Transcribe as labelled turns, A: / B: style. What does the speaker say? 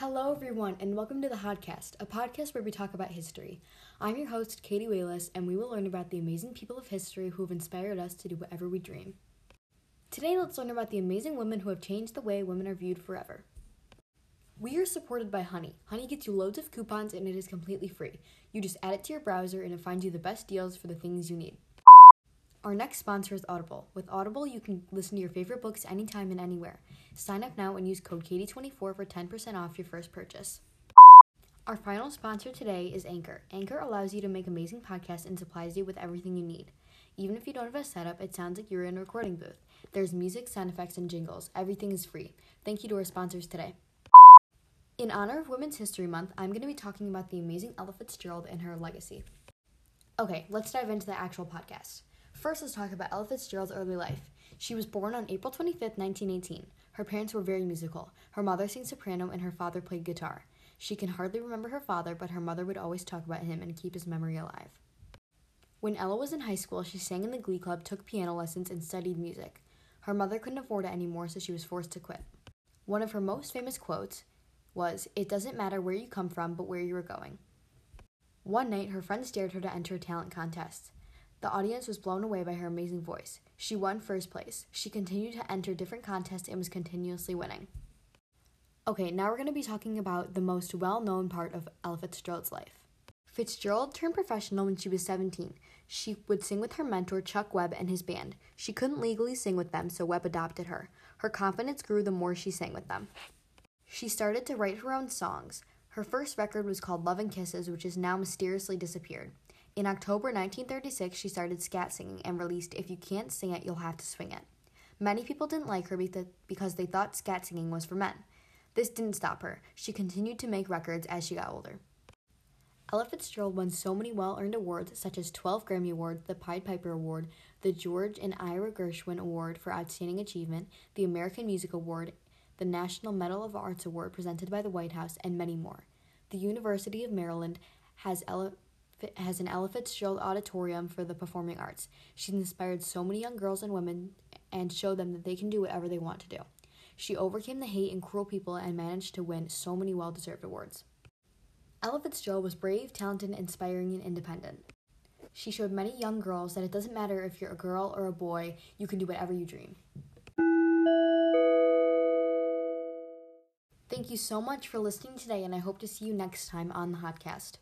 A: Hello, everyone, and welcome to the Hodcast, a podcast where we talk about history. I'm your host, Katie Wayless, and we will learn about the amazing people of history who have inspired us to do whatever we dream. Today, let's learn about the amazing women who have changed the way women are viewed forever. We are supported by Honey. Honey gets you loads of coupons and it is completely free. You just add it to your browser and it finds you the best deals for the things you need. Our next sponsor is Audible. With Audible, you can listen to your favorite books anytime and anywhere. Sign up now and use code KATIE24 for 10% off your first purchase. Our final sponsor today is Anchor. Anchor allows you to make amazing podcasts and supplies you with everything you need. Even if you don't have a setup, it sounds like you're in a recording booth. There's music, sound effects, and jingles. Everything is free. Thank you to our sponsors today. In honor of Women's History Month, I'm going to be talking about the amazing Ella Fitzgerald and her legacy. Okay, let's dive into the actual podcast. First, let's talk about Ella Fitzgerald's early life. She was born on April 25, 1918. Her parents were very musical. Her mother sang soprano and her father played guitar. She can hardly remember her father, but her mother would always talk about him and keep his memory alive. When Ella was in high school, she sang in the glee club, took piano lessons, and studied music. Her mother couldn't afford it anymore, so she was forced to quit. One of her most famous quotes was, It doesn't matter where you come from, but where you are going. One night, her friends dared her to enter a talent contest. The audience was blown away by her amazing voice. She won first place. She continued to enter different contests and was continuously winning. Okay, now we're going to be talking about the most well known part of Ella Fitzgerald's life. Fitzgerald turned professional when she was 17. She would sing with her mentor, Chick Webb, and his band. She couldn't legally sing with them, so Webb adopted her. Her confidence grew the more she sang with them. She started to write her own songs. Her first record was called Love and Kisses, which has now mysteriously disappeared. In October 1936, she started scat singing and released If You Can't Sing It, You'll Have to Swing It. Many people didn't like her because they thought scat singing was for men. This didn't stop her. She continued to make records as she got older. Ella Fitzgerald won so many well earned awards, such as 12 Grammy Awards, the Pied Piper Award, the George and Ira Gershwin Award for Outstanding Achievement, the American Music Award, the National Medal of Arts Award presented by the White House, and many more. The University of Maryland has Ella has an Ella Fitzgerald auditorium for the performing arts. She's inspired so many young girls and women and showed them that they can do whatever they want to do. She overcame the hate and cruel people and managed to win so many well deserved awards. Ella Fitzgerald was brave, talented, inspiring, and independent. She showed many young girls that it doesn't matter if you're a girl or a boy, you can do whatever you dream. Thank you so much for listening today, and I hope to see you next time on the Hodcast.